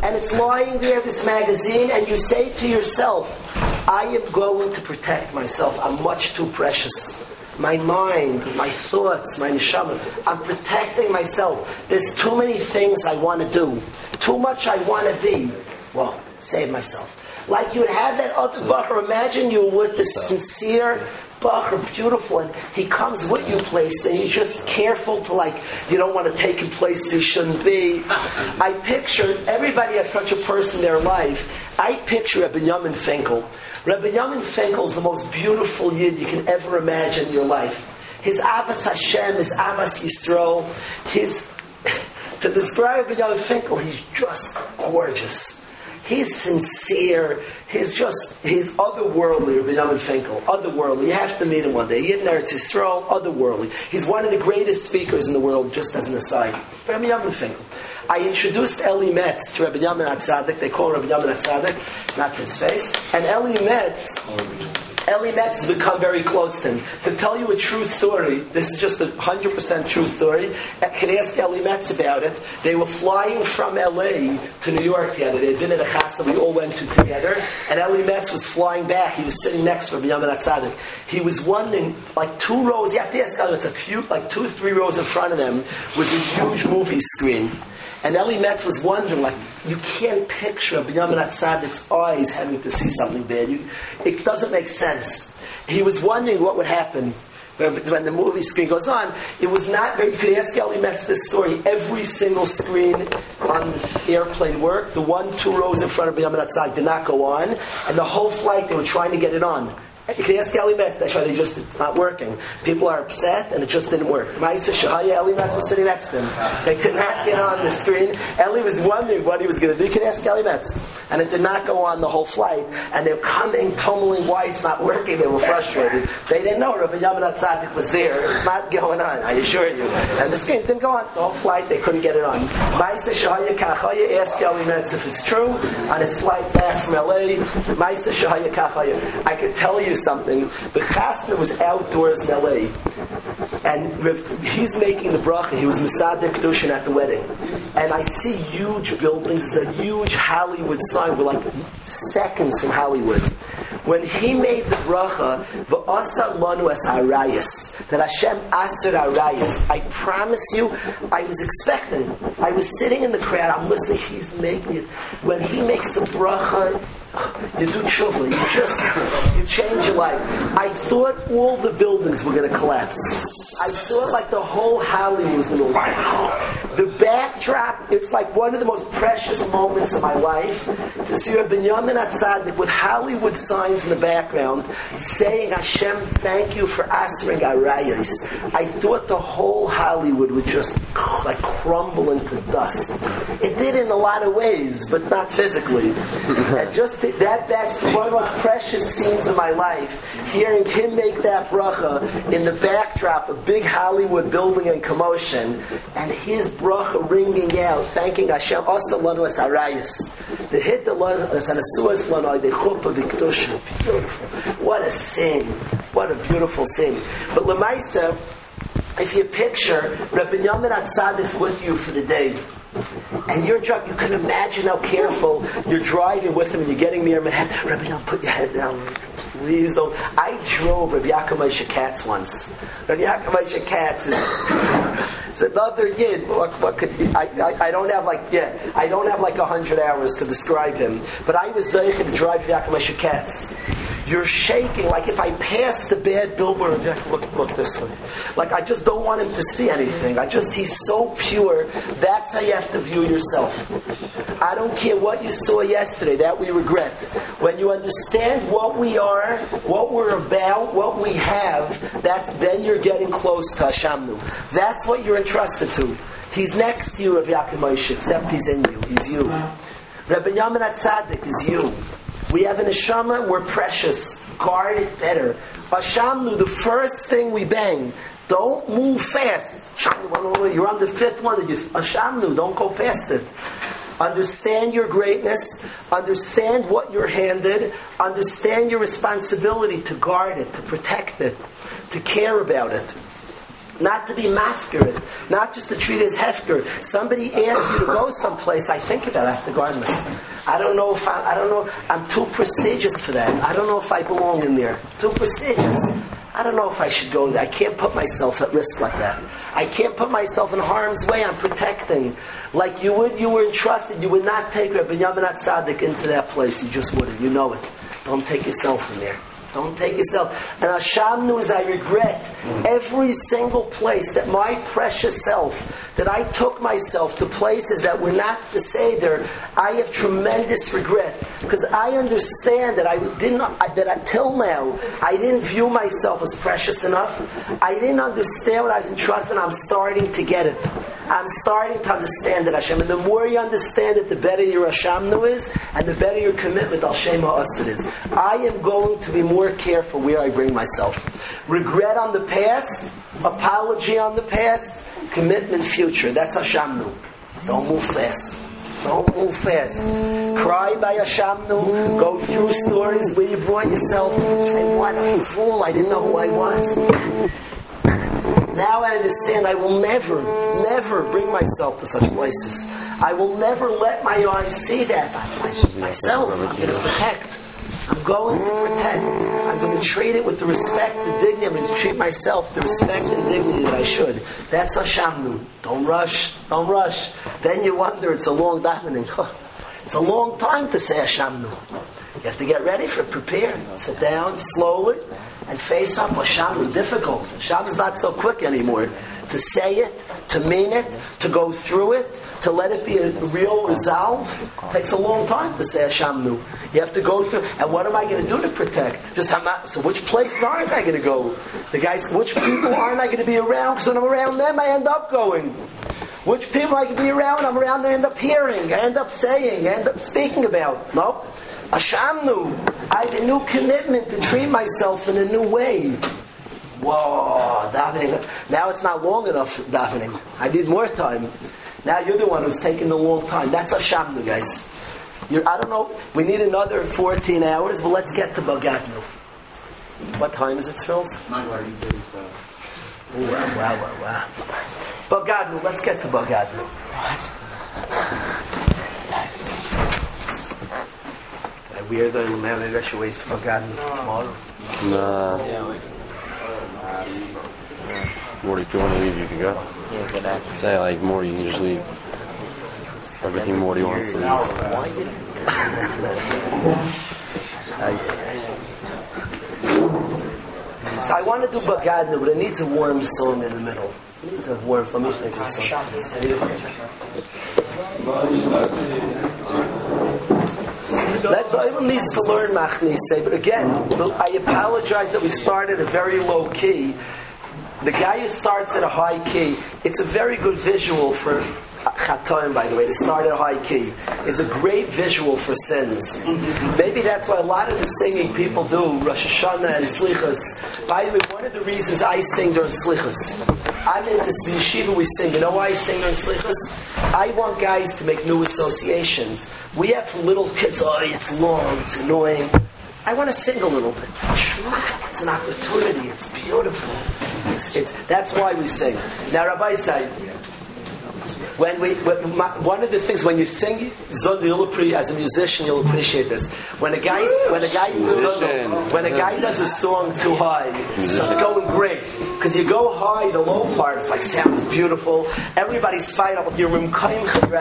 and it's lying there, this magazine, and you say to yourself, I am going to protect myself. I'm much too precious my mind, my thoughts, my neshama. I'm protecting myself. There's too many things I want to do. Too much I want to be. Well, save myself. Like you would have that other bacher. Imagine you with this sincere bacher, beautiful, and he comes with you place, and you're just careful to like, you don't want to take him places he shouldn't be. I picture everybody has such a person in their life. I picture a Benjamin Finkel Rabbi Binyamin Finkel is the most beautiful yid you can ever imagine in your life. His Abbas Hashem, his Abbas Yisrael, his to describe Rabbi Binyamin Finkel, he's just gorgeous. He's sincere. He's just, he's otherworldly, Rabbi Binyamin Finkel. Otherworldly. You have to meet him one day. Yid Eretz Yisrael, otherworldly. He's one of the greatest speakers in the world, just as an aside. Rabbi Binyamin Finkel. I introduced Eli Metz to Rabbi Binyamin Atzadik. They call Rabbi Binyamin Atzadik, not his face. And Eli Metz, Eli Metz has become very close to him. To tell you a true story, this is just a 100% true story. I could ask Eli Metz about it. They were flying from LA to New York together. They had been at a chasna we all went to together. And Eli Metz was flying back. He was sitting next to Rabbi Binyamin Atzadik. He was wondering, like two rows, you have to ask Eli Metz, a few, like two three rows in front of them was a huge movie screen. And Eli Metz was wondering, like, you can't picture Binyamin Atzadik's eyes having to see something bad. You, it doesn't make sense. He was wondering what would happen when the movie screen goes on. It was not very, you could ask Eli Metz this story. Every single screen on the airplane worked. The one, two rows in front of Binyamin Atzadik did not go on. And the whole flight, they were trying to get it on. You can ask Eli Metz, that's why they just, it's not working. People are upset and it just didn't work. Maisa Shahaya, Eli Metz was sitting next to him. They could not get on the screen. Eli was wondering what he was going to do. You can ask Eli Metz. And it did not go on the whole flight. And they're coming, tumbling, why it's not working. They were frustrated. They didn't know Rabbi Tzadik was there. It's not going on, I assure you. And the screen didn't go on the whole flight. They couldn't get it on. Maisa Shahaya Kachaya, ask Eli Metz if it's true. On his flight back from LA, Maisa Shahaya Kachaya. I could tell you something. The chasna was outdoors in LA, and he's making the bracha. He was Masadik Kedushin at the wedding, and I see huge buildings. It's a huge Hollywood sign. We're like seconds from Hollywood. When he made the bracha, v'asa lanu es harayas, that Hashem asur harayas. I promise you, I was expecting. I was sitting in the crowd. I'm listening. He's making it. When he makes a bracha, you do tshuva. You just you change your life. I thought all the buildings were going to collapse. I thought like the whole Hollywood was going to. The backdrop. It's like one of the most precious moments of my life to see Rabbi Binyamin Atzadik with Hollywood signs in the background saying, "Hashem, thank you for answering arayos." I thought the whole Hollywood would just like crumble into dust. It did in a lot of ways, but not physically. and just that that's one of the most precious scenes of my life. Hearing him make that bracha in the backdrop of big Hollywood building and commotion, and his bracha ringing out, thanking Hashem. Also, lanu es arayis. The hit the lanu es anasuas lanu the chuppah v'kedusha. Beautiful. What a scene. What a beautiful scene. But lemaisa, if you picture Rabbi Binyamin Atzadik's with you for the day. And you're driving, you can imagine how careful you're driving with him and you're getting near and Rabbi, don't put your head down. Please don't. I drove Rabbi Yaakov Katz once. Rabbi Yaakov Katz is, is another yid. What, what could, I, I, I, don't have like, yeah, I don't have like hundred hours to describe him. But I was there to drive Yaakov Katz you're shaking. Like if I pass the bad billboard, look, look this way. Like I just don't want him to see anything. I just, he's so pure. That's how you have to view yourself. I don't care what you saw yesterday, that we regret. When you understand what we are, what we're about, what we have, that's then you're getting close to Hashamnu. That's what you're entrusted to. He's next to you, Rav Yaakov except he's in you. He's you. Rabbi Binyamin Atzadik is you. We have an neshama, we're precious. Guard it better. Hashamnu, the first thing we bang, don't move fast. You're on the fifth one. Hashamnu, don't go past it. Understand your greatness. Understand what you're handed. Understand your responsibility to guard it, to protect it, to care about it not to be masquerade, not just to treat as hefker. Somebody asks you to go someplace, I think about it, I have to. I don't know if I, I don't know, I'm too prestigious for that. I don't know if I belong in there. Too prestigious. I don't know if I should go there. I can't put myself at risk like that. I can't put myself in harm's way. I'm protecting. Like you would, you were entrusted. You would not take Rabbi Binyamin Tzaddik into that place. You just wouldn't. You know it. Don't take yourself in there. Don't take yourself. And Hashem knows I regret every single place that my precious self, that I took myself to places that were not the Seder, I have tremendous regret. Because I understand that I didn't, that until now, I didn't view myself as precious enough. I didn't understand what I was entrusted I'm starting to get it. I'm starting to understand it, Hashem. And the more you understand it, the better your Hashamnu is, and the better your commitment Al Shema is. I am going to be more careful where I bring myself. Regret on the past, apology on the past, commitment future. That's Hashamnu. Don't move fast. Don't move fast. Cry by Hashamnu. Go through stories where you brought yourself. Say, what a fool. I didn't know who I was. Now I understand I will never, never bring myself to such places. I will never let my eyes see that. I, myself, I'm going to protect. I'm going to protect. I'm going to treat it with the respect, the dignity. I'm going to treat myself the respect and dignity that I should. That's Hashamnu. Don't rush. Don't rush. Then you wonder, it's a long davening. It's a long time to say Hashamnu. You have to get ready for it, prepare. Sit down slowly and face up. Hashamnu is difficult. Hashamnu is not so quick anymore. To say it, to mean it, to go through it, to let it be a real resolve, takes a long time to say Hashamnu. You have to go through, and what am I going to do to protect? Just so which places aren't I going to go? The guys, which people aren't I going to be around? Because when I'm around them, I end up going. Which people I can be around, I'm around, I end up hearing, I end up saying, I end up speaking about. No? Ashamnu. I have a new commitment to treat myself in a new way. Whoa, davening. Now it's not long enough davening. I need more time. Now you're the one who's taking the long time. That's Hashamnu, guys. You're, I don't know. We need another 14 hours, but let's get to Bagadnu. What time is it, Phils? 9:30. Wow, wow, wow, wow. Bagadnu, let's get to Bagadnu. What? We are the maybe I should wait for Bagadnu tomorrow. Nah. Morty, if you want to leave, you can go. Yeah, good act. Say, like, Morty, you can just leave. Everything Morty wants to leave. So I want to do Bagadnu, but it needs a warm song in the middle. It needs a warm, let me think of a song. That Bible needs to learn Machnise, but again, I apologize that we started at a very low key. The guy who starts at a high key, it's a very good visual for Chatoim, by the way, to start at high key, is a great visual for sins. Maybe that's why a lot of the singing people do, Rosh Hashanah and Slichas. By the way, one of the reasons I sing during Slichas, I'm in this yeshiva we sing. You know why I sing during Slichas? I want guys to make new associations. We have little kids, oh, it's long, it's annoying. I want to sing a little bit. It's an opportunity. It's beautiful. It's, it's, that's why we sing. Now, Rabbi said, when we, when, my, one of the things when you sing you'll as a musician, you'll appreciate this. When a guy, when a guy, when a guy does a song too high, it's going great because you go high, the low part, it's like sounds beautiful. Everybody's fighting up your room,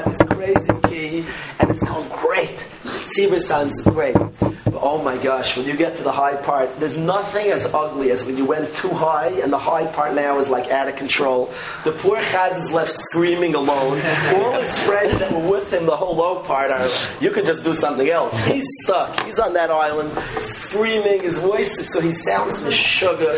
this crazy key, and it's going great. Tzibur sounds great. Oh my gosh, when you get to the high part, there's nothing as ugly as when you went too high, and the high part now is like out of control. The poor Chaz is left screaming alone. All his friends that were with him, the whole low part, are you could just do something else. He's stuck. He's on that island, screaming. His voice is so he sounds the sugar.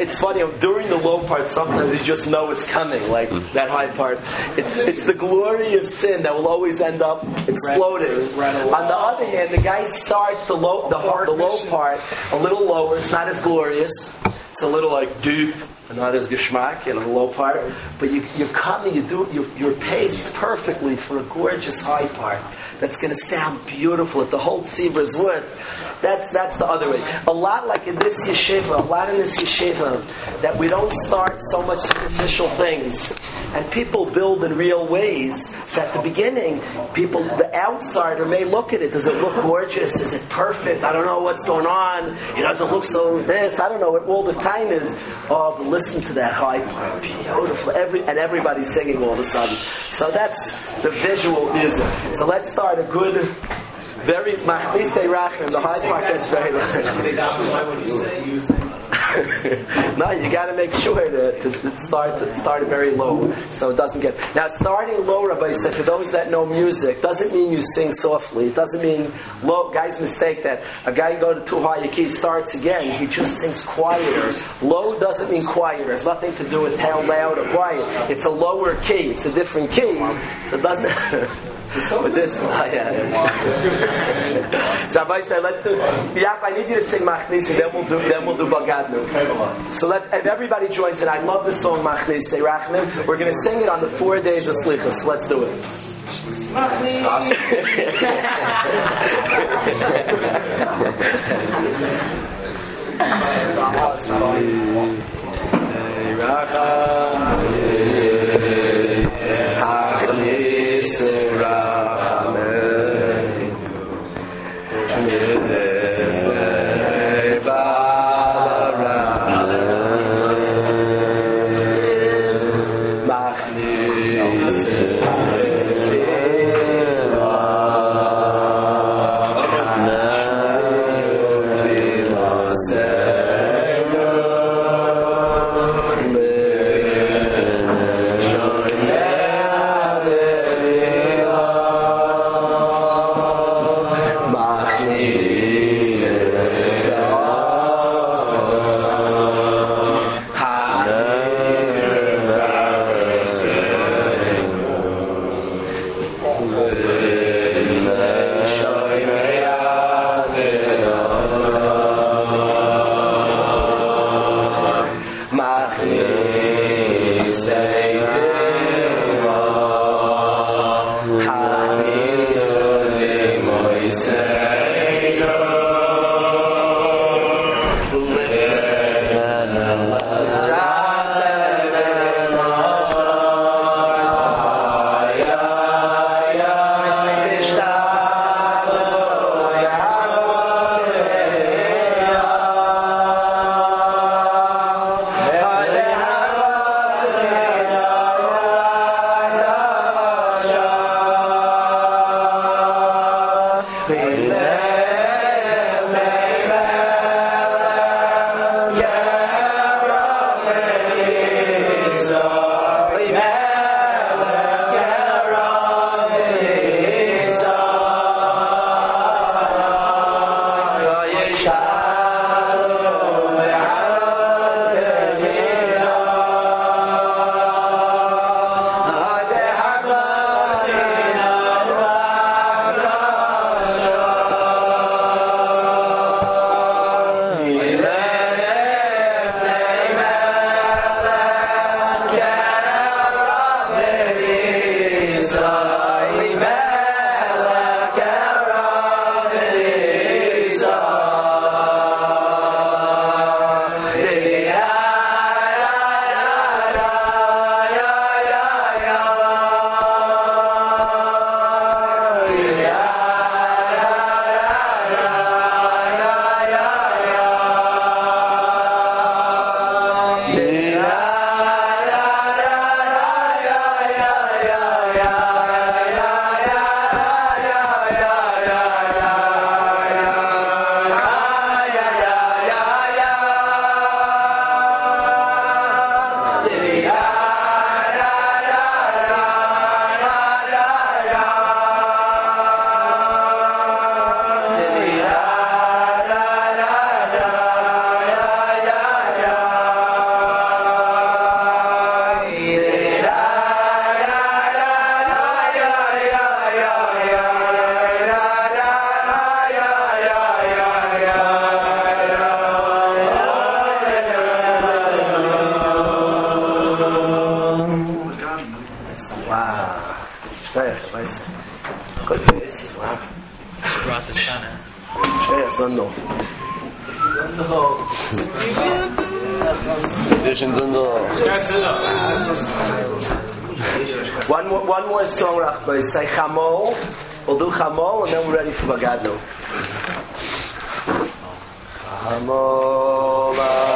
It's funny during the low part. Sometimes you just know it's coming, like that high part. It's, it's the glory of sin that will always end up exploding. On the other hand, the guy starts the low, the, the low part a little lower. It's not as glorious. It's a little like deep, and not as geschmack, know, the low part. But you, you're coming, you do, you're, you're paced perfectly for a gorgeous high part that's going to sound beautiful at the whole Tzibra's worth. That's that's the other way. A lot like in this yeshiva, a lot in this yeshiva, that we don't start so much superficial things, and people build in real ways. So at the beginning, people, the outsider may look at it. Does it look gorgeous? Is it perfect? I don't know what's going on. You know, does it look so this? I don't know what all the time is. Oh, but listen to that high part, beautiful. Every and everybody's singing all of a sudden. So that's the visual music. So let's start a good very machnise rachim. The high part gets very no, you got to make sure to, to, to start to start very low, so it doesn't get. Now, starting low, Rabbi said, for those that know music, doesn't mean you sing softly. It doesn't mean low. Guys mistake that a guy go to too high a key starts again. He just sings quieter. Low doesn't mean quieter. It has nothing to do with how loud or quiet. It's a lower key. It's a different key, so it doesn't. With this, oh, yeah, so Rabbi said, "Let's do." Yeah, I need you to sing Machnisi, then we'll do. Then we'll do Bagadnu. So let's. If everybody joins in, I love the song Machnisi Rachnim. We're going to sing it on the four days of Slichas. So let's do it. Brought Say Chamol. We'll do Chamol and then we're ready for Bagadno. Chamol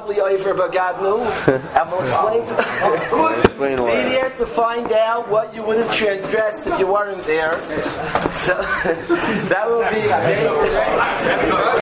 probably over Bagadnu. and we'll explain to Explain Be there to find out what you would have transgressed if you weren't there. So that will be.